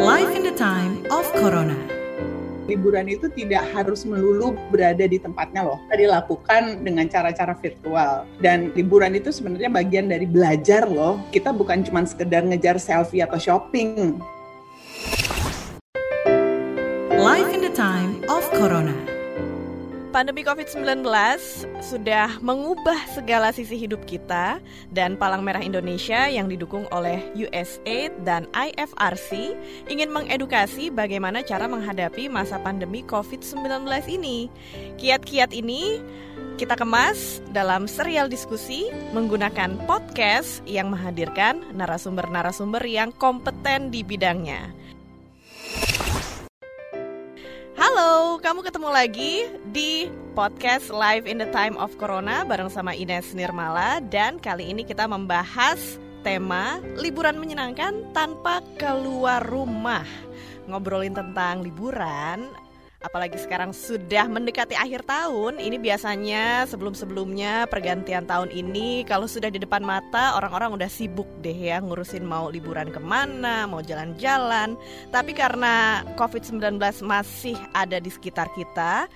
Life in the time of Corona. liburan itu tidak harus melulu berada di tempatnya loh. Dilakukan dengan cara-cara virtual. Dan liburan itu sebenarnya bagian dari belajar loh. Kita bukan cuma sekedar ngejar selfie atau shopping. Life in the time of Corona. Pandemi COVID-19 sudah mengubah segala sisi hidup kita dan Palang Merah Indonesia yang didukung oleh USAID dan IFRC ingin mengedukasi bagaimana cara menghadapi masa pandemi COVID-19 ini. Kiat-kiat ini kita kemas dalam serial diskusi menggunakan podcast yang menghadirkan narasumber-narasumber yang kompeten di bidangnya. Halo, kamu ketemu lagi di podcast Live in the Time of Corona bareng sama Ines Nirmala dan kali ini kita membahas tema liburan menyenangkan tanpa keluar rumah. Ngobrolin tentang liburan, apalagi sekarang sudah mendekati akhir tahun, ini biasanya sebelum-sebelumnya pergantian tahun ini kalau sudah di depan mata orang-orang udah sibuk deh ya ngurusin mau liburan ke mana, mau jalan-jalan. Tapi karena COVID-19 masih ada di sekitar kita,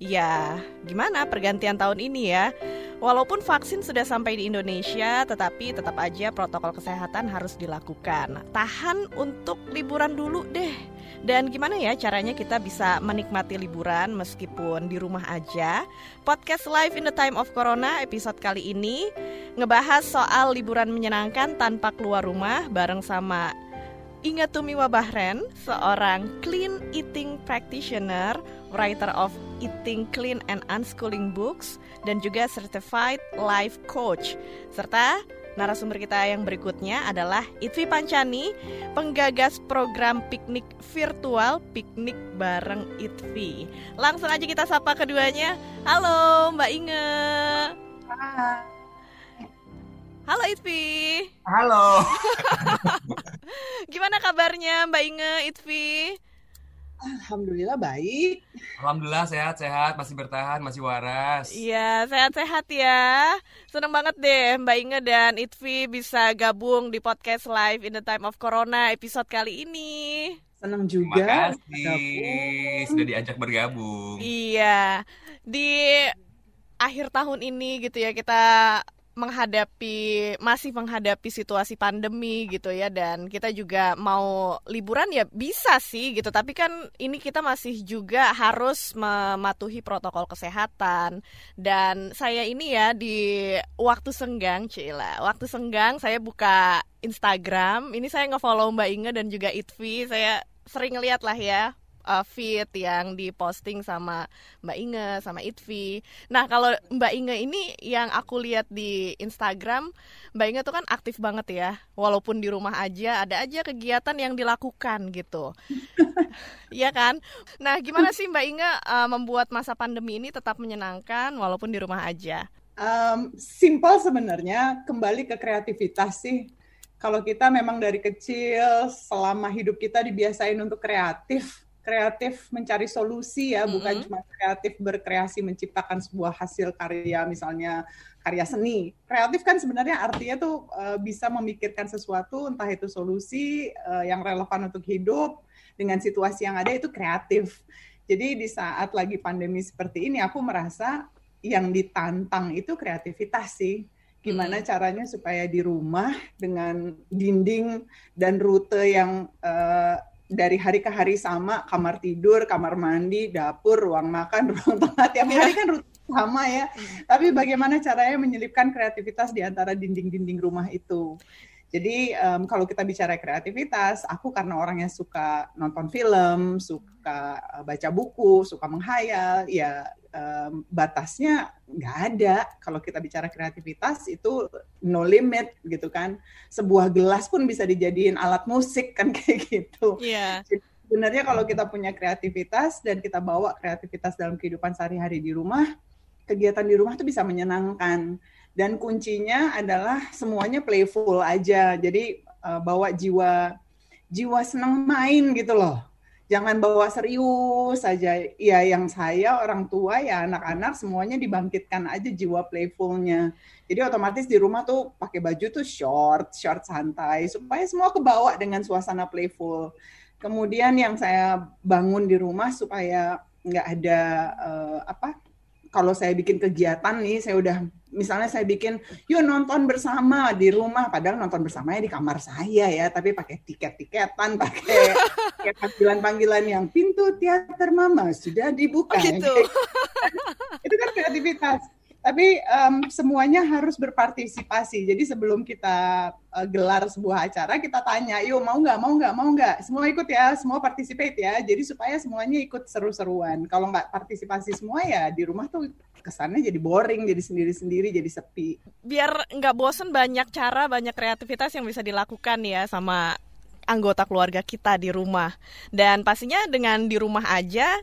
ya gimana pergantian tahun ini ya? Walaupun vaksin sudah sampai di Indonesia, tetapi tetap aja protokol kesehatan harus dilakukan. Tahan untuk liburan dulu deh. Dan gimana ya caranya kita bisa menikmati liburan meskipun di rumah aja? Podcast Live in the Time of Corona episode kali ini ngebahas soal liburan menyenangkan tanpa keluar rumah bareng sama Inga Tumiwa Bahren, seorang clean eating practitioner, writer of Eating Clean and Unschooling Books, dan juga certified life coach. Serta narasumber kita yang berikutnya adalah Itvi Pancani, penggagas program piknik virtual Piknik Bareng Itvi. Langsung aja kita sapa keduanya. Halo Mbak Inge. Halo Itvi. Halo. Gimana kabarnya Mbak Inge, Itvi? Alhamdulillah baik. Alhamdulillah sehat-sehat, masih bertahan, masih waras. Iya, sehat-sehat ya. Seneng banget deh Mbak Inge dan Itvi bisa gabung di podcast live in the time of Corona episode kali ini. Senang Terima juga. kasih sudah diajak bergabung. Iya, di akhir tahun ini gitu ya kita menghadapi masih menghadapi situasi pandemi gitu ya dan kita juga mau liburan ya bisa sih gitu. Tapi kan ini kita masih juga harus mematuhi protokol kesehatan. Dan saya ini ya di waktu senggang Cila. Waktu senggang saya buka Instagram. Ini saya ngefollow Mbak Inge dan juga Itvi. Saya sering lihat lah ya uh, feed yang diposting sama Mbak Inge sama Itvi. Nah kalau Mbak Inge ini yang aku lihat di Instagram, Mbak Inge tuh kan aktif banget ya. Walaupun di rumah aja ada aja kegiatan yang dilakukan gitu. Iya kan? Nah gimana sih Mbak Inge uh, membuat masa pandemi ini tetap menyenangkan walaupun di rumah aja? Um, simple sebenarnya kembali ke kreativitas sih. Kalau kita memang dari kecil selama hidup kita dibiasain untuk kreatif, kreatif mencari solusi ya, bukan Mhm. cuma kreatif berkreasi menciptakan sebuah hasil karya misalnya karya seni. Kreatif kan sebenarnya artinya tuh eh, bisa memikirkan sesuatu entah itu solusi eh, yang relevan untuk hidup dengan situasi yang ada itu kreatif. Jadi di saat lagi pandemi seperti ini aku merasa yang ditantang itu kreativitas sih. Gimana caranya supaya di rumah dengan dinding dan rute yang eh, dari hari ke hari sama, kamar tidur, kamar mandi, dapur, ruang makan, ruang tengah, tiap hari kan rute sama ya. Tapi bagaimana caranya menyelipkan kreativitas di antara dinding-dinding rumah itu. Jadi em, kalau kita bicara kreativitas, aku karena orang yang suka nonton film, suka eh, baca buku, suka menghayal, ya em, batasnya nggak ada. Kalau kita bicara kreativitas itu no limit gitu kan. Sebuah gelas pun bisa dijadiin alat musik kan kayak gitu. Iya. Sebenarnya kalau kita punya kreativitas dan kita bawa kreativitas dalam kehidupan sehari-hari di rumah, kegiatan di rumah tuh bisa menyenangkan. Dan kuncinya adalah semuanya playful aja. Jadi eh, bawa jiwa jiwa senang main gitu loh. Jangan bawa serius saja. Ya yang saya orang tua ya anak-anak semuanya dibangkitkan aja jiwa playfulnya. Jadi otomatis di rumah tuh pakai baju tuh short, short santai supaya semua kebawa dengan suasana playful. Kemudian yang saya bangun di rumah supaya nggak ada uh, apa kalau saya bikin kegiatan nih, saya udah misalnya saya bikin yuk nonton bersama di rumah, padahal nonton bersamanya di kamar saya ya, tapi pakai tiket-tiketan, pakai panggilan-panggilan yang pintu teater mama sudah dibuka. Oh, gitu. itu kan kreativitas tapi um, semuanya harus berpartisipasi. Jadi sebelum kita uh, gelar sebuah acara, kita tanya, yuk mau nggak, mau nggak, mau nggak, semua ikut ya, semua participate ya. Jadi supaya semuanya ikut seru-seruan. Kalau nggak partisipasi semua ya di rumah tuh kesannya jadi boring, jadi sendiri-sendiri, jadi sepi. Biar nggak bosen banyak cara, banyak kreativitas yang bisa dilakukan ya sama anggota keluarga kita di rumah. Dan pastinya dengan di rumah aja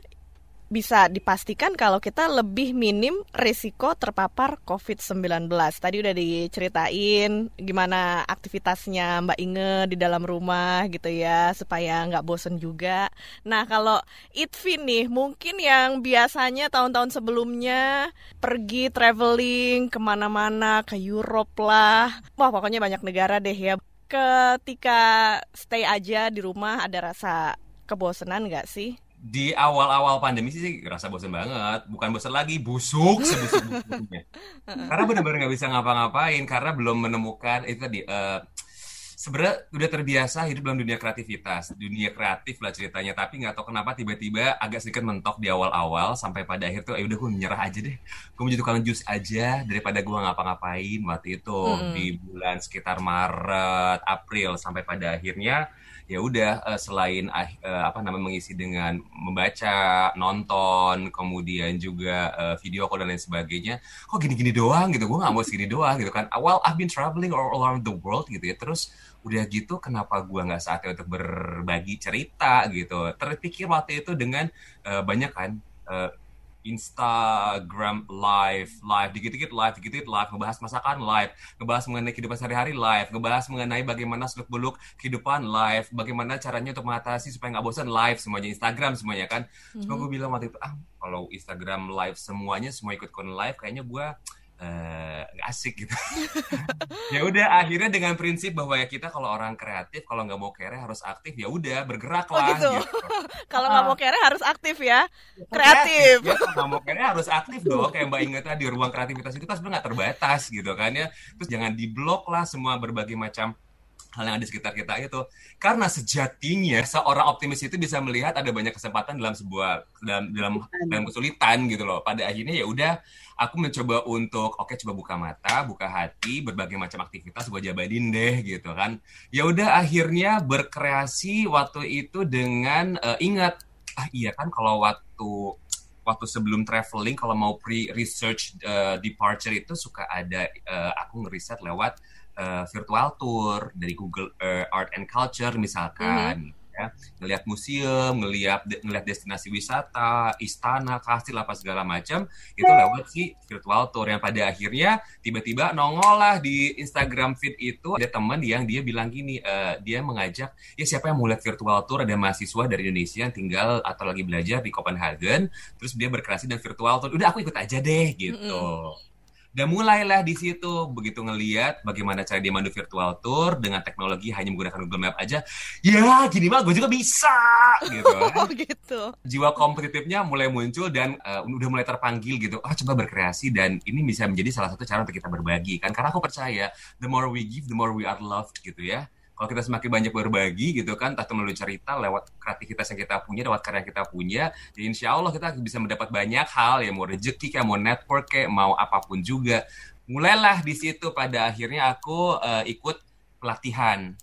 bisa dipastikan kalau kita lebih minim risiko terpapar COVID-19. Tadi udah diceritain gimana aktivitasnya Mbak Inge di dalam rumah gitu ya, supaya nggak bosen juga. Nah kalau Itvi nih, mungkin yang biasanya tahun-tahun sebelumnya pergi traveling ke mana-mana, ke Europe lah, wah pokoknya banyak negara deh ya. Ketika stay aja di rumah ada rasa kebosanan nggak sih? Di awal-awal pandemi sih rasa bosan banget. Bukan bosan lagi, busuk sebusuk-busuknya. karena benar-benar nggak bisa ngapa-ngapain karena belum menemukan itu tadi. Uh, Sebenarnya udah terbiasa hidup dalam dunia kreativitas, dunia kreatif lah ceritanya. Tapi nggak tahu kenapa tiba-tiba agak sedikit mentok di awal-awal sampai pada akhir tuh, ya udah gue menyerah aja deh. Gue menjadi tukang jus aja daripada gue ngapa-ngapain waktu itu mm. di bulan sekitar Maret, April sampai pada akhirnya ya udah uh, selain uh, apa namanya mengisi dengan membaca, nonton, kemudian juga uh, video call dan lain sebagainya. Kok gini-gini doang gitu? Gue nggak mau segini doang gitu kan. Awal I've been traveling all around the world gitu ya. Terus udah gitu kenapa gue nggak saatnya untuk berbagi cerita gitu. Terpikir waktu itu dengan uh, banyak kan uh, Instagram live, live, dikit-dikit live, dikit-dikit live, ngebahas masakan live, ngebahas mengenai kehidupan sehari-hari live, ngebahas mengenai bagaimana seluk beluk kehidupan live, bagaimana caranya untuk mengatasi supaya nggak bosan live semuanya Instagram semuanya kan. Mm -hmm. Cuma gue bilang waktu itu ah kalau Instagram live semuanya semua ikut kon live kayaknya gue uh, asik gitu. ya udah akhirnya dengan prinsip bahwa ya kita kalau orang kreatif kalau nggak mau kere harus aktif ya udah bergerak oh, lah gitu. gitu. kalau nggak mau kere harus aktif ya. Kreatif. ya, kalau nggak mau kere harus aktif dong kayak Mbak Ingat tadi ruang kreativitas itu kan sebenarnya nggak terbatas gitu kan ya. Terus jangan diblok lah semua berbagai macam hal yang ada di sekitar kita itu karena sejatinya seorang optimis itu bisa melihat ada banyak kesempatan dalam sebuah dalam dalam dalam kesulitan gitu loh. Pada akhirnya ya udah aku mencoba untuk oke okay, coba buka mata buka hati berbagai macam aktivitas gue jabarin deh gitu kan. Ya udah akhirnya berkreasi waktu itu dengan uh, ingat ah iya kan kalau waktu waktu sebelum traveling kalau mau pre research uh, departure itu suka ada uh, aku ngeriset lewat uh, virtual tour dari Google uh, Art and Culture misalkan. Mm -hmm ya. Ngelihat museum ngelihat ngelihat destinasi wisata istana kastil apa segala macam itu lewat si virtual tour. Yang pada akhirnya tiba-tiba nongol lah di Instagram feed itu ada teman yang dia bilang gini uh, dia mengajak ya siapa yang mau lihat virtual tour? Ada mahasiswa dari Indonesia yang tinggal atau lagi belajar di Copenhagen. Terus dia berkreasi dan virtual tour. Udah aku ikut aja deh gitu. Mm -hmm dan mulailah di situ begitu ngeliat bagaimana cara dia mandu virtual tour dengan teknologi hanya menggunakan Google Map aja. Ya, gini mah gue juga bisa gitu. Oh gitu. Jiwa kompetitifnya mulai muncul dan uh, udah mulai terpanggil gitu. Ah, coba berkreasi dan ini bisa menjadi salah satu cara untuk kita berbagi kan. Karena aku percaya the more we give, the more we are loved gitu ya kalau kita semakin banyak berbagi gitu kan, entah itu melalui cerita, lewat kreativitas yang kita punya, lewat karya yang kita punya, ya insya Allah kita bisa mendapat banyak hal, ya mau rezeki kayak mau network kayak mau apa pun juga. Mulailah di situ pada akhirnya aku uh, ikut pelatihan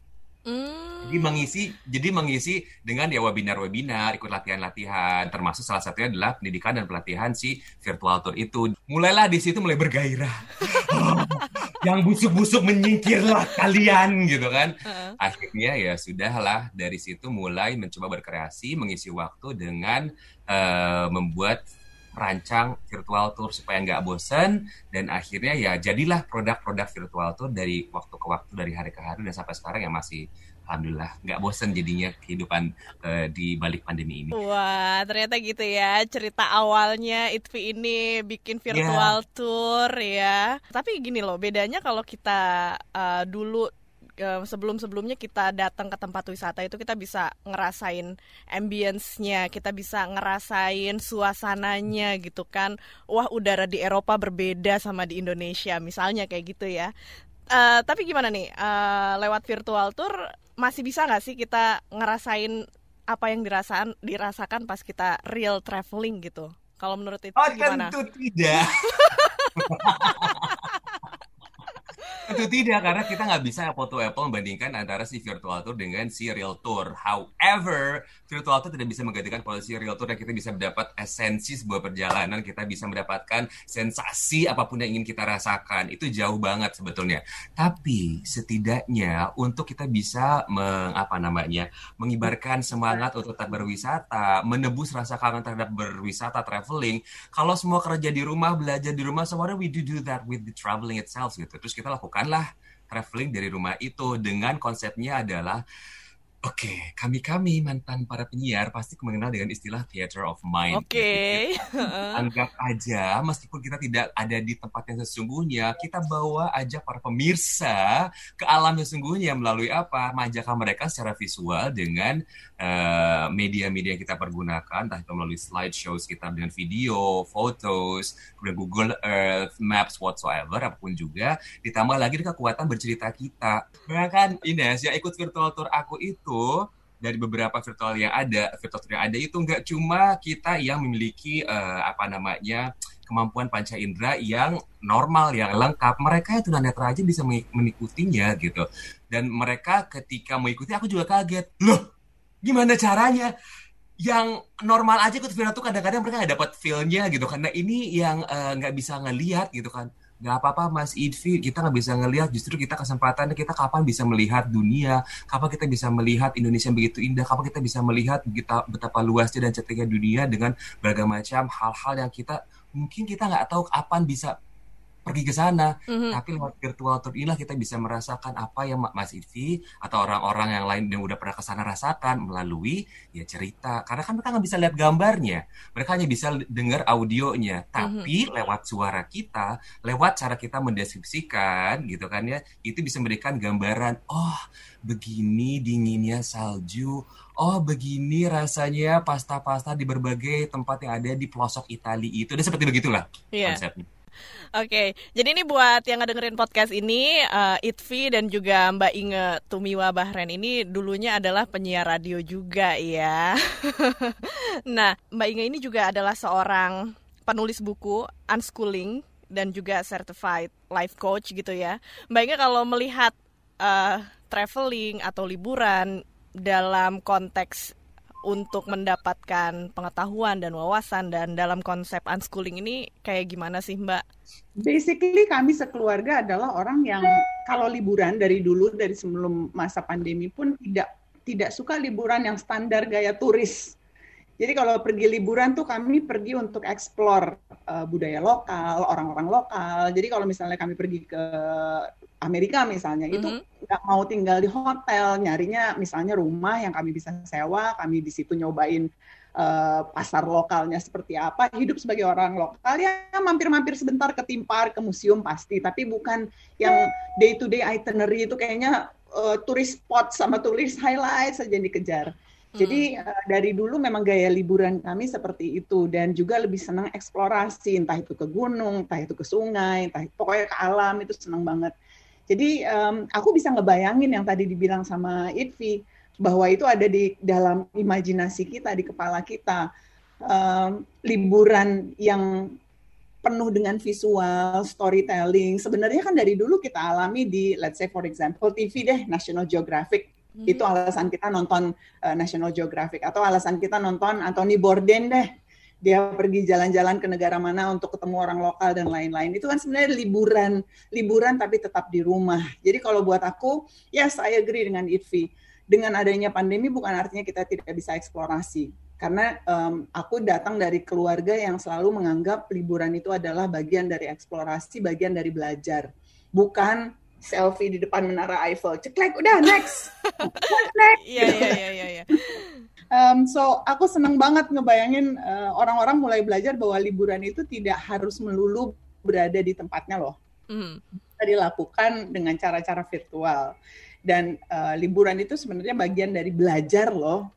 Mm. Jadi mengisi, jadi mengisi dengan ya webinar-webinar, ikut latihan-latihan, termasuk salah satunya adalah pendidikan dan pelatihan si virtual tour itu. Mulailah di situ mulai bergairah. yang busuk-busuk menyingkirlah kalian gitu kan. Uh. Akhirnya ya sudahlah dari situ mulai mencoba berkreasi, mengisi waktu dengan uh, membuat rancang virtual tour supaya nggak bosen dan akhirnya ya jadilah produk-produk virtual tour dari waktu ke waktu dari hari ke hari dan sampai sekarang ya masih alhamdulillah nggak bosen jadinya kehidupan uh, di balik pandemi ini. Wah ternyata gitu ya cerita awalnya Itvi ini bikin iya. virtual yeah. tour ya. Tapi gini loh bedanya kalau kita uh, dulu uh, sebelum-sebelumnya kita datang ke tempat wisata itu kita bisa ngerasain ambience-nya, kita bisa ngerasain suasananya gitu kan. Wah, udara di Eropa berbeda sama di Indonesia, misalnya kayak gitu ya. Uh, tapi gimana nih, uh, lewat virtual tour masih bisa nggak sih kita ngerasain apa yang dirasakan dirasakan pas kita real traveling gitu? Kalau menurut itu oh, gimana? tentu tidak. Tentu tidak, karena kita nggak bisa apple to apple membandingkan antara si virtual tour dengan si real tour. However, virtual tour tidak bisa menggantikan polisi real tour dan kita bisa mendapat esensi sebuah perjalanan, kita bisa mendapatkan sensasi apa pun yang ingin kita rasakan. Itu jauh banget sebetulnya. Tapi setidaknya untuk kita bisa meng, apa namanya, mengibarkan semangat untuk tetap berwisata, menebus rasa kangen terhadap berwisata, traveling. Kalau semua kerja di rumah, belajar di rumah, so why don't we do that with the traveling itself gitu. Terus kita lakukan lakukanlah traveling dari rumah itu dengan konsepnya adalah Oke, okay, kami-kami mantan para penyiar pasti mengenal dengan istilah theater of mind. Oke. Okay. Anggap aja, meskipun kita tidak ada di tempat yang sesungguhnya, kita bawa aja para pemirsa ke alam sesungguhnya melalui apa? Majakan mereka secara visual dengan uh, media-media yang kita pergunakan, entah itu melalui slideshows kita dengan video, fotos, kemudian Google Earth, Maps, whatsoever, apa pun juga. Ditambah lagi kekuatan bercerita kita. Bahkan Ines, yang ikut virtual tour aku itu itu dari beberapa virtual yang ada, virtual yang ada itu nggak cuma kita yang memiliki uh, apa namanya kemampuan panca indera yang normal, yang lengkap. Mereka yang tunanetra aja bisa mengikutinya gitu. Dan mereka ketika mengikuti, aku juga kaget. Loh, gimana caranya? Yang normal aja ikut virtual tuh kadang-kadang mereka nggak dapat feel-nya gitu. Karena ini yang eh, nggak uh, bisa ngelihat gitu kan nggak apa-apa Mas Idfi kita nggak bisa ngelihat justru kita kesempatannya kita kapan bisa melihat dunia kapan kita bisa melihat Indonesia yang begitu indah kapan kita bisa melihat kita betapa luasnya dan cantiknya dunia dengan beragam macam hal-hal yang kita mungkin kita nggak tahu kapan bisa pergi ke sana. Mm-hmm. Tapi lewat virtual tour inilah kita bisa merasakan apa yang Mas Ivi atau orang-orang yang lain yang udah pernah ke sana rasakan melalui ya cerita. Karena kan mereka nggak bisa lihat gambarnya, mereka hanya bisa dengar audionya. Tapi mm-hmm. lewat suara kita, lewat cara kita mendeskripsikan gitu kan ya, itu bisa memberikan gambaran. Oh, begini dinginnya salju. Oh, begini rasanya pasta-pasta di berbagai tempat yang ada di pelosok Italia itu. Dan seperti begitulah yeah. konsepnya. Oke, jadi ini buat yang ngedengerin podcast ini, uh, Itvi dan juga Mbak Inge Tumiwa Bahren ini dulunya adalah penyiar radio juga ya. nah, Mbak Inge ini juga adalah seorang penulis buku unschooling dan juga certified life coach gitu ya. Mbak Inge kalau melihat uh, traveling atau liburan dalam konteks untuk mendapatkan pengetahuan dan wawasan dan dalam konsep unschooling ini kayak gimana sih Mbak? Basically kami sekeluarga adalah orang yang kalau liburan dari dulu dari sebelum masa pandemi pun tidak tidak suka liburan yang standar gaya turis. Jadi kalau pergi liburan tuh kami pergi untuk explore uh, budaya lokal, orang-orang lokal. Jadi kalau misalnya kami pergi ke Amerika misalnya, mm -hmm. itu mm-hmm. nggak mau tinggal di hotel, nyarinya misalnya rumah yang kami bisa sewa, kami di situ nyobain uh, pasar lokalnya seperti apa, hidup sebagai orang lokal ya mampir-mampir sebentar ke timpar, ke museum pasti, tapi bukan yang day to day itinerary itu kayaknya uh, turis spot sama turis highlight saja dikejar. Jadi uh, dari dulu memang gaya liburan kami seperti itu dan juga lebih senang eksplorasi entah itu ke gunung, entah itu ke sungai, entah itu, pokoknya ke alam itu senang banget. Jadi um, aku bisa ngebayangin yang tadi dibilang sama Itvi bahwa itu ada di dalam imajinasi kita di kepala kita um, liburan yang penuh dengan visual storytelling. Sebenarnya kan dari dulu kita alami di let's say for example TV deh National Geographic Hmm. Itu alasan kita nonton uh, National Geographic atau alasan kita nonton Anthony Bourdain deh dia pergi jalan-jalan ke negara mana untuk ketemu orang lokal dan lain-lain. Itu kan sebenarnya liburan, liburan tapi tetap di rumah. Jadi kalau buat aku, yes, I agree dengan Itvi. Dengan adanya pandemi bukan artinya kita tidak bisa eksplorasi. Karena um, aku datang dari keluarga yang selalu menganggap liburan itu adalah bagian dari eksplorasi, bagian dari belajar. Bukan selfie di depan menara Eiffel. Ceklek, udah next. next. Iya, iya, iya, iya. Um, so aku seneng banget ngebayangin uh, orang-orang mulai belajar bahwa liburan itu tidak harus melulu berada di tempatnya loh. Mm. Bisa dilakukan dengan cara-cara virtual. Dan uh, liburan itu sebenarnya bagian dari belajar loh.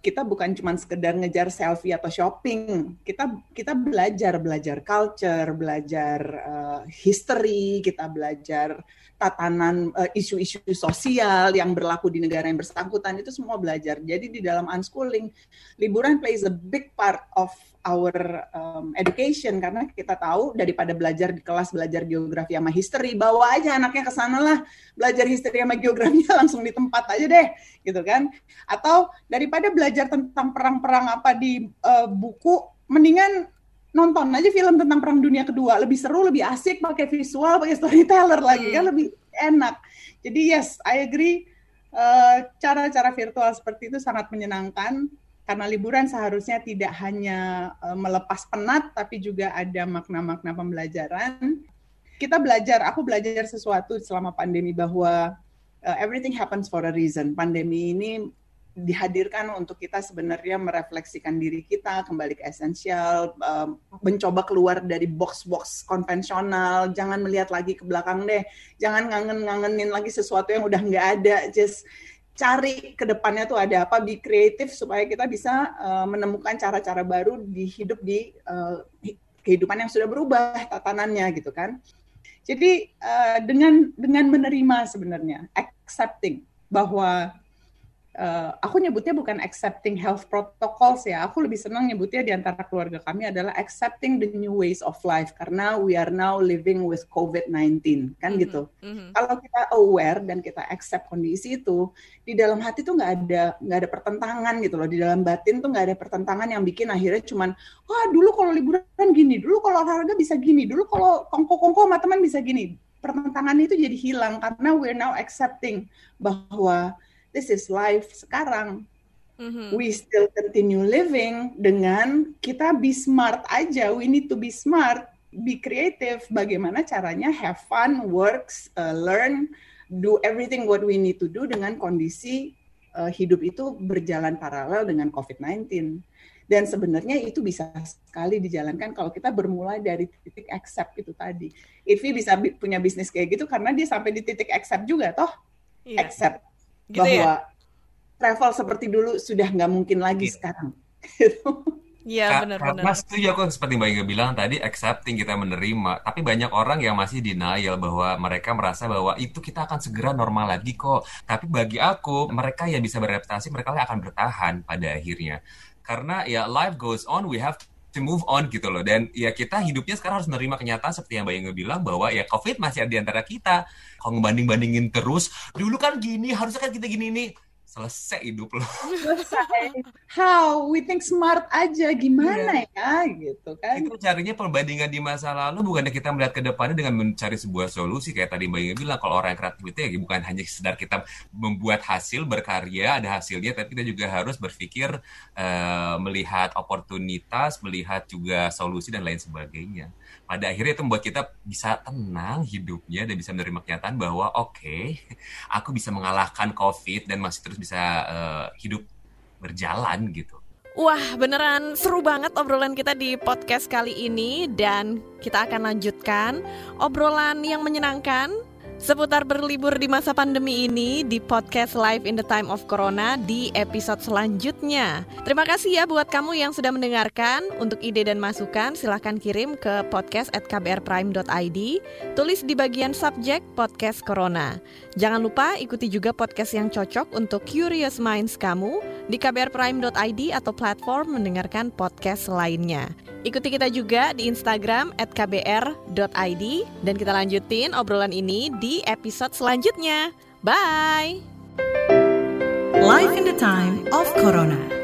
Kita bukan cuma sekedar ngejar selfie atau shopping. Kita kita belajar belajar culture, belajar uh, history, kita belajar tatanan uh, isu-isu sosial yang berlaku di negara yang bersangkutan itu semua belajar. Jadi di dalam unschooling, liburan plays a big part of our um, education karena kita tahu daripada belajar di kelas belajar geografi sama history bawa aja anaknya ke sana lah belajar history sama geografi langsung di tempat aja deh gitu kan atau daripada belajar tentang perang-perang apa di uh, buku mendingan nonton aja film tentang perang dunia kedua lebih seru lebih asik pakai visual pakai storyteller lagi kan hmm. lebih enak jadi yes I agree uh, cara-cara uh, virtual seperti itu sangat menyenangkan karena liburan seharusnya tidak hanya uh, melepas penat tapi juga ada makna-makna pembelajaran. Kita belajar, aku belajar sesuatu selama pandemi bahwa uh, everything happens for a reason. Pandemi ini dihadirkan untuk kita sebenarnya merefleksikan diri kita kembali ke esensial, um, mencoba keluar dari box-box konvensional, jangan melihat lagi ke belakang deh, jangan ngangen-ngangenin lagi sesuatu yang udah nggak ada, just cari ke depannya tuh ada apa, be kreatif supaya kita bisa uh, menemukan cara-cara baru di hidup di uh, kehidupan yang sudah berubah tatanannya gitu kan. Jadi uh, dengan dengan menerima sebenarnya accepting bahwa uh, aku nyebutnya bukan accepting health protocols ya. Aku lebih senang nyebutnya di antara keluarga kami adalah accepting the new ways of life karena we are now living with COVID-19 kan mm -hmm. gitu. Mm -hmm. Kalau kita aware dan kita accept kondisi itu, di dalam hati tuh nggak ada nggak ada pertentangan gitu loh. Di dalam batin tuh nggak ada pertentangan yang bikin akhirnya cuman wah dulu kalau liburan gini, dulu kalau olahraga bisa gini, dulu kalau kongko-kongko sama teman bisa gini. Pertentangan itu jadi hilang karena we're now accepting bahwa this is life sekarang. Mm-hmm. We still continue living dengan kita be smart aja. We need to be smart, be creative. Bagaimana caranya have fun, works, uh, learn, do everything what we need to do dengan kondisi uh, hidup itu berjalan paralel dengan COVID-19. Dan sebenarnya itu bisa sekali dijalankan kalau kita bermulai dari titik accept itu tadi. Irvi bisa punya bisnis kayak gitu karena dia sampai di titik accept juga, toh? Iya. Accept gitu bahwa ya? travel seperti dulu sudah nggak mungkin lagi gitu. sekarang. Iya benar-benar. Mas setuju aku seperti Mbak Inge bilang tadi accepting kita menerima. Tapi banyak orang yang masih denial bahwa mereka merasa bahwa itu kita akan segera normal lagi kok. Tapi bagi aku mereka yang bisa beradaptasi mereka akan bertahan pada akhirnya. Karena ya life goes on, we have to move on gitu loh. Dan ya kita hidupnya sekarang harus menerima kenyataan seperti yang Mbak bilang bahwa ya COVID masih ada di antara kita. Kalau ngebanding-bandingin terus dulu kan gini harusnya kan kita gini nih selesai hidup lo. Selesai. How? We think smart aja. Gimana yeah. ya? Gitu kan. Itu carinya perbandingan di masa lalu bukannya kita melihat ke depannya dengan mencari sebuah solusi kayak tadi Mbak Inge bilang kalau orang yang kreatif itu ya bukan hanya sekedar kita membuat hasil berkarya ada hasilnya tapi kita juga harus berpikir uh, melihat oportunitas, melihat juga solusi dan lain sebagainya pada akhirnya itu membuat kita bisa tenang hidupnya dan bisa menerima kenyataan bahwa oke, okay, aku bisa mengalahkan COVID dan masih terus bisa uh, hidup berjalan gitu. Wah, beneran seru banget obrolan kita di podcast kali ini dan kita akan lanjutkan obrolan yang menyenangkan Seputar berlibur di masa pandemi ini di podcast Live in the Time of Corona di episode selanjutnya. Terima kasih ya buat kamu yang sudah mendengarkan. Untuk ide dan masukan silahkan kirim ke podcast at kbrprime.id. Tulis di bagian subjek podcast Corona. Jangan lupa ikuti juga podcast yang cocok untuk curious minds kamu di kbrprime.id atau platform mendengarkan podcast lainnya. Ikuti kita juga di Instagram at kbr.id dan kita lanjutin obrolan ini di episode selanjutnya. Bye! Life in the Time of Corona